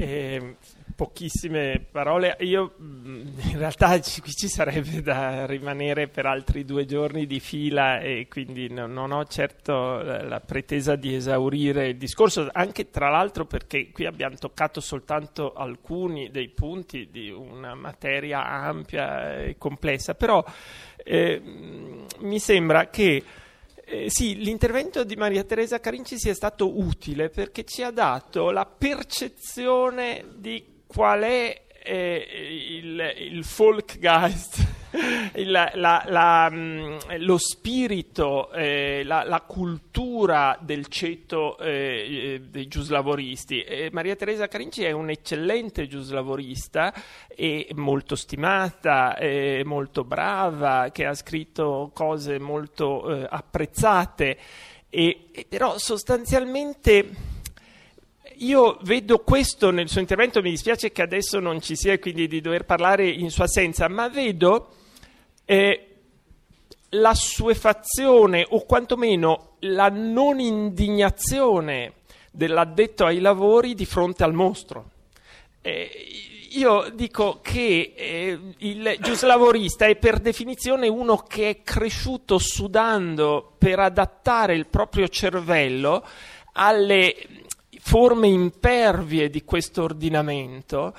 Eh, pochissime parole. Io mm, in realtà qui ci sarebbe da rimanere per altri due giorni di fila e quindi no, non ho certo la pretesa di esaurire il discorso, anche tra l'altro perché qui abbiamo toccato soltanto alcuni dei punti di una materia ampia e complessa, però eh, mi sembra che eh, sì, l'intervento di Maria Teresa Carinci sia stato utile perché ci ha dato la percezione di qual è eh, il, il Folkgeist, il, la, la, mm, lo spirito, eh, la, la, cultura del ceto eh, eh dei giuslavoristi. Maria Teresa Carinci è un'eccellente giuslavorista e molto stimata, molto brava, che ha scritto cose molto eh, apprezzate, e, e però sostanzialmente io vedo questo nel suo intervento, mi dispiace che adesso non ci sia quindi di dover parlare in sua assenza, ma vedo eh, la suefazione o quantomeno la non indignazione dell'addetto ai lavori di fronte al mostro. Eh, io dico che eh, il giuslavorista è per definizione uno che è cresciuto sudando per adattare il proprio cervello alle forme impervie di questo ordinamento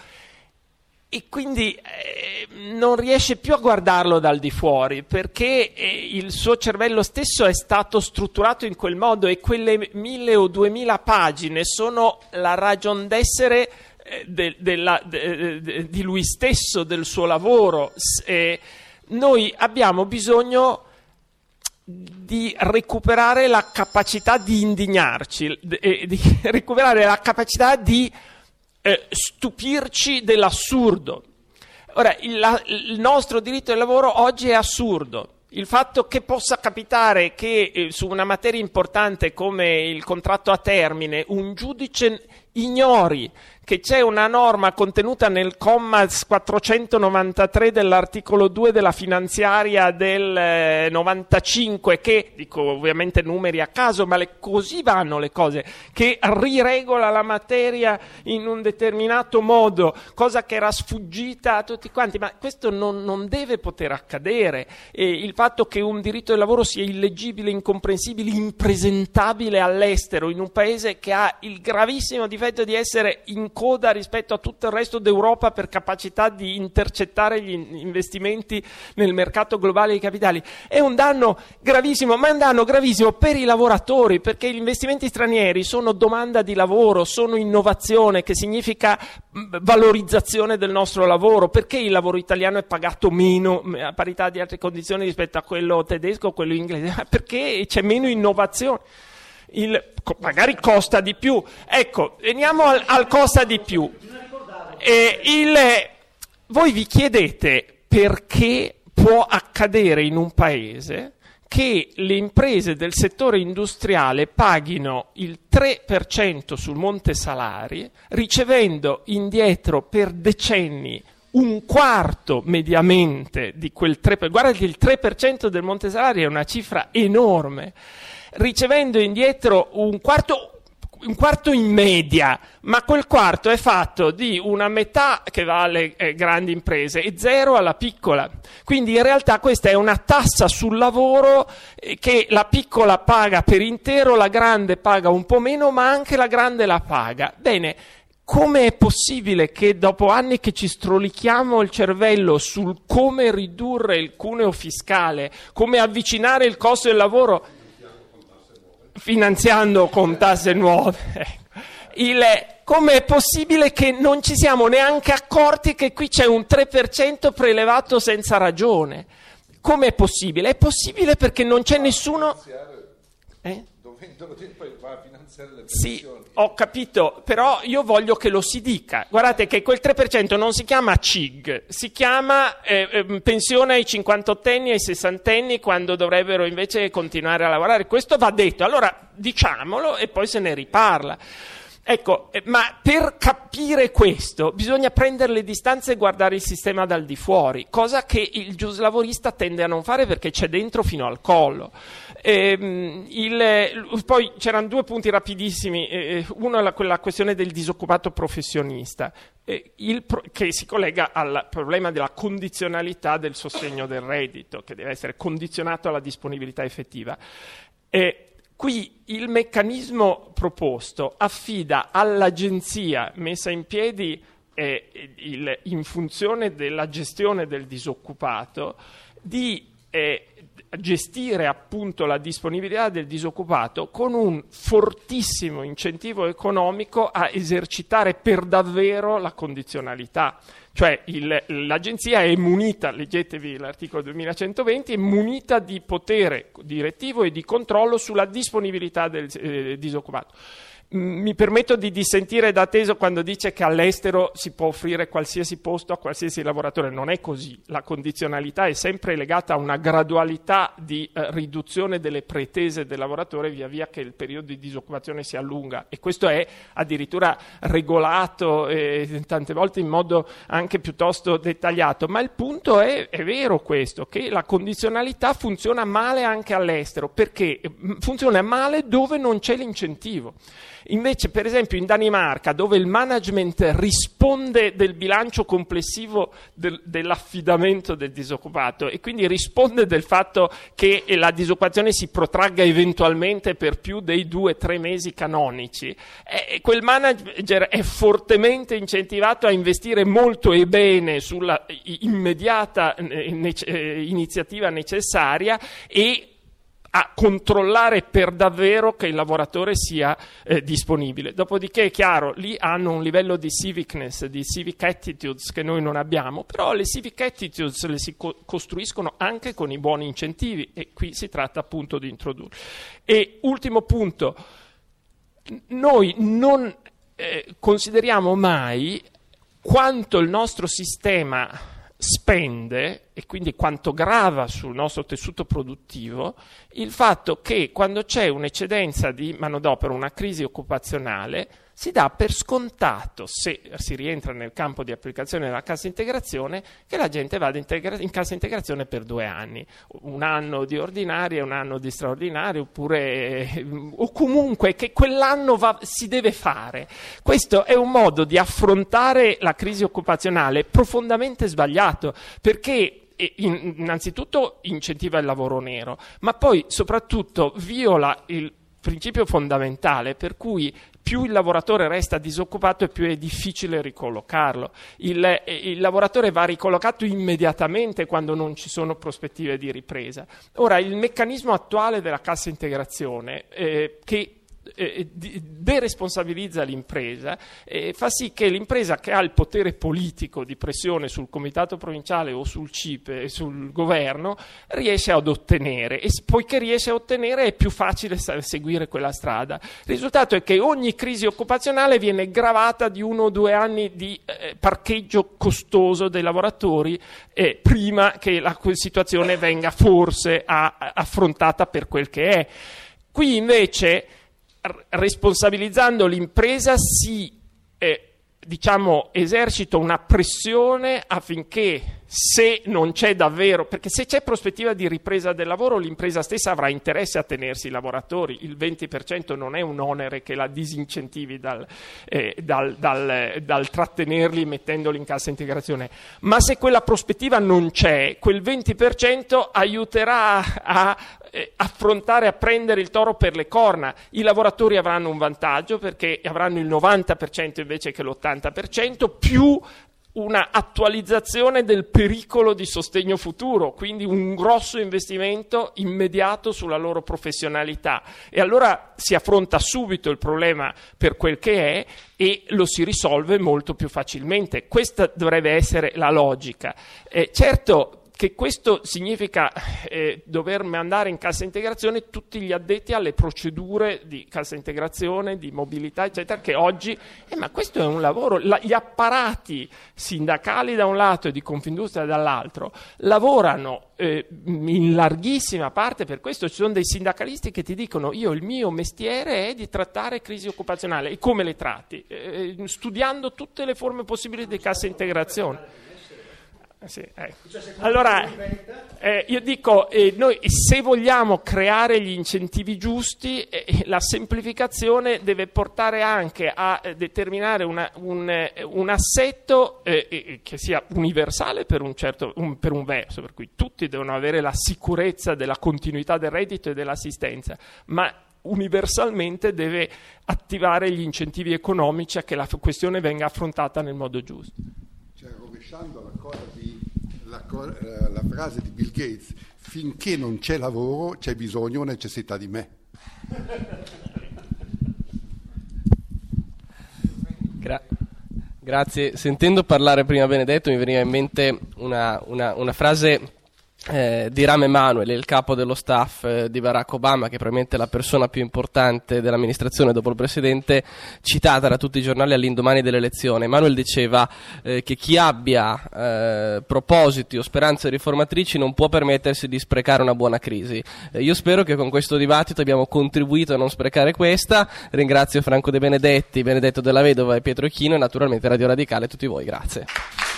e quindi eh, non riesce più a guardarlo dal di fuori perché eh, il suo cervello stesso è stato strutturato in quel modo e quelle mille o duemila pagine sono la ragion d'essere eh, de, de la, de, di lui stesso, del suo lavoro. noi abbiamo bisogno di recuperare la capacità di indignarci, di, di recuperare la capacità di eh, stupirci dell'assurdo. Ora, il, la, il, nostro diritto del lavoro oggi è assurdo. Il fatto che possa capitare che eh, su una materia importante come il contratto a termine un giudice ignori che c'è una norma contenuta nel comma 493 dell'articolo 2 della finanziaria del 95 eh, che, dico ovviamente numeri a caso, ma le, così vanno le cose, che riregola la materia in un determinato modo, cosa che era sfuggita a tutti quanti, ma questo non, non deve poter accadere. E il fatto che un diritto del lavoro sia illeggibile, incomprensibile, impresentabile all'estero, in un paese che ha il gravissimo difetto di essere in coda rispetto a tutto il resto d'Europa per capacità di intercettare gli investimenti nel mercato globale dei capitali. È un danno gravissimo, ma è un danno gravissimo per i lavoratori, perché gli investimenti stranieri sono domanda di lavoro, sono innovazione, che significa valorizzazione del nostro lavoro. Perché il lavoro italiano è pagato meno a parità di altre condizioni rispetto a quello tedesco o quello inglese? Perché c'è meno innovazione il, magari costa di più. Ecco, veniamo al, al costa di più. Eh, il, voi vi chiedete perché può accadere in un paese che le imprese del settore industriale paghino il 3% sul monte salari, ricevendo indietro per decenni un quarto mediamente di quel 3%. Guarda che il 3% del monte salari è una cifra enorme ricevendo indietro un quarto un quarto in media, ma quel quarto è fatto di una metà che va alle eh, grandi imprese e zero alla piccola. Quindi in realtà questa è una tassa sul lavoro eh, che la piccola paga per intero, la grande paga un po' meno, ma anche la grande la paga. Bene, come è possibile che dopo anni che ci strolichiamo il cervello sul come ridurre il cuneo fiscale, come avvicinare il costo del lavoro, finanziando con tasse nuove. come è possibile che non ci siamo neanche accorti che qui c'è un 3% prelevato senza ragione? Come è possibile? È possibile perché non c'è nessuno... Eh? Poi va a finanziare le Sì, ho capito, però io voglio che lo si dica. Guardate che quel 3% non si chiama CIG, si chiama eh, eh, pensione ai 58 anni e ai 60 anni quando dovrebbero invece continuare a lavorare. Questo va detto, allora diciamolo e poi se ne riparla. Ecco, eh, ma per capire questo bisogna prendere le distanze e guardare il sistema dal di fuori, cosa che il giuslavorista tende a non fare perché c'è dentro fino al collo. Eh, il, poi c'erano due punti rapidissimi, eh, eh uno è la, questione del disoccupato professionista, eh, il, che si collega al problema della condizionalità del sostegno del reddito, che deve essere condizionato alla disponibilità effettiva. Eh, Qui il meccanismo proposto affida all'agenzia messa in piedi eh, il, in funzione della gestione del disoccupato di eh, gestire appunto la disponibilità del disoccupato con un fortissimo incentivo economico a esercitare per davvero la condizionalità. Cioè il, l'agenzia è munita, leggetevi l'articolo 2120, è munita di potere direttivo e di controllo sulla disponibilità del eh, disoccupato mi permetto di dissentire da Teso quando dice che all'estero si può offrire qualsiasi posto a qualsiasi lavoratore. Non è così. La condizionalità è sempre legata a una gradualità di eh, riduzione delle pretese del lavoratore via via che il periodo di disoccupazione si allunga. E questo è addirittura regolato eh, tante volte in modo anche piuttosto dettagliato. Ma il punto è, è vero questo, che la condizionalità funziona male anche all'estero. Perché? Funziona male dove non c'è l'incentivo. Invece, per esempio, in Danimarca, dove il management risponde del bilancio complessivo del, dell'affidamento del disoccupato e quindi risponde del fatto che la disoccupazione si protragga eventualmente per più dei due o tre mesi canonici, eh, quel manager è fortemente incentivato a investire molto e bene sulla immediata eh, eh, iniziativa necessaria e a controllare per davvero che il lavoratore sia eh, disponibile. Dopodiché è chiaro, lì hanno un livello di civicness, di civic attitudes che noi non abbiamo, però le civic attitudes le si co- costruiscono anche con i buoni incentivi e qui si tratta appunto di introdurre. E ultimo punto, noi non eh, consideriamo mai quanto il nostro sistema spende e quindi quanto grava sul nostro tessuto produttivo il fatto che quando c'è un'eccedenza di manodopera, una crisi occupazionale, si dà per scontato, se si rientra nel campo di applicazione della cassa integrazione, che la gente vada in cassa integrazione per due anni, un anno di ordinaria, un anno di straordinario, oppure, o comunque che quell'anno va, si deve fare. Questo è un modo di affrontare la crisi occupazionale profondamente sbagliato, perché innanzitutto incentiva il lavoro nero, ma poi soprattutto viola il principio fondamentale per cui più il lavoratore resta disoccupato e più è difficile ricollocarlo. Il, eh, il, lavoratore va ricollocato immediatamente quando non ci sono prospettive di ripresa. Ora, il meccanismo attuale della cassa integrazione, eh, che eh, deresponsabilizza l'impresa e fa sì che l'impresa che ha il potere politico di pressione sul comitato provinciale o sul CIPE e sul governo riesce ad ottenere e poiché riesce a ottenere è più facile seguire quella strada. Il risultato è che ogni crisi occupazionale viene gravata di uno o due anni di eh, parcheggio costoso dei lavoratori eh, prima che la situazione venga forse a, affrontata per quel che è. Qui invece responsabilizzando l'impresa si eh, diciamo, esercita una pressione affinché se non c'è davvero, perché se c'è prospettiva di ripresa del lavoro, l'impresa stessa avrà interesse a tenersi i lavoratori, il 20% non è un onere che la disincentivi dal, eh, dal, dal, dal trattenerli mettendoli in cassa integrazione, ma se quella prospettiva non c'è, quel 20% aiuterà a, eh, affrontare, a prendere il toro per le corna. I lavoratori avranno un vantaggio perché avranno il 90% invece che l'80%, più una attualizzazione del pericolo di sostegno futuro, quindi un grosso investimento immediato sulla loro professionalità. E allora si affronta subito il problema per quel che è e lo si risolve molto più facilmente. Questa dovrebbe essere la logica. Eh, certo, che questo significa eh, dover mandare in cassa integrazione tutti gli addetti alle procedure di cassa integrazione, di mobilità, eccetera, che oggi, eh, ma questo è un lavoro, la, gli apparati sindacali da un lato e di Confindustria dall'altro lavorano eh, in larghissima parte per questo, ci sono dei sindacalisti che ti dicono io il mio mestiere è di trattare crisi occupazionale e come le tratti? Eh, studiando tutte le forme possibili di cassa integrazione. Eh sì, ecco. Allora, eh, io dico, eh, noi se vogliamo creare gli incentivi giusti, eh, eh, la semplificazione deve portare anche a determinare una, un, un, assetto che sia universale per un, certo, un, per un verso, per cui tutti devono avere la sicurezza della continuità del reddito e dell'assistenza, ma universalmente deve attivare gli incentivi economici a che la questione venga affrontata nel modo giusto. Rovesciando la di la, eh, la frase di Bill Gates, finché non c'è lavoro c'è bisogno o necessità di me. Gra- grazie. Sentendo parlare prima Benedetto mi veniva in mente una, una, una frase eh, di Rahm Emanuel, il capo dello staff eh, di Barack Obama, che è probabilmente la persona più importante dell'amministrazione dopo il presidente, citata da tutti i giornali all'indomani dell'elezione. Emanuel diceva eh, che chi abbia eh, propositi o speranze riformatrici non può permettersi di sprecare una buona crisi. Eh, io spero che con questo dibattito abbiamo contribuito a non sprecare questa. Ringrazio Franco De Benedetti, Benedetto della Vedova e Pietro Chino e naturalmente Radio Radicale e tutti voi. Grazie.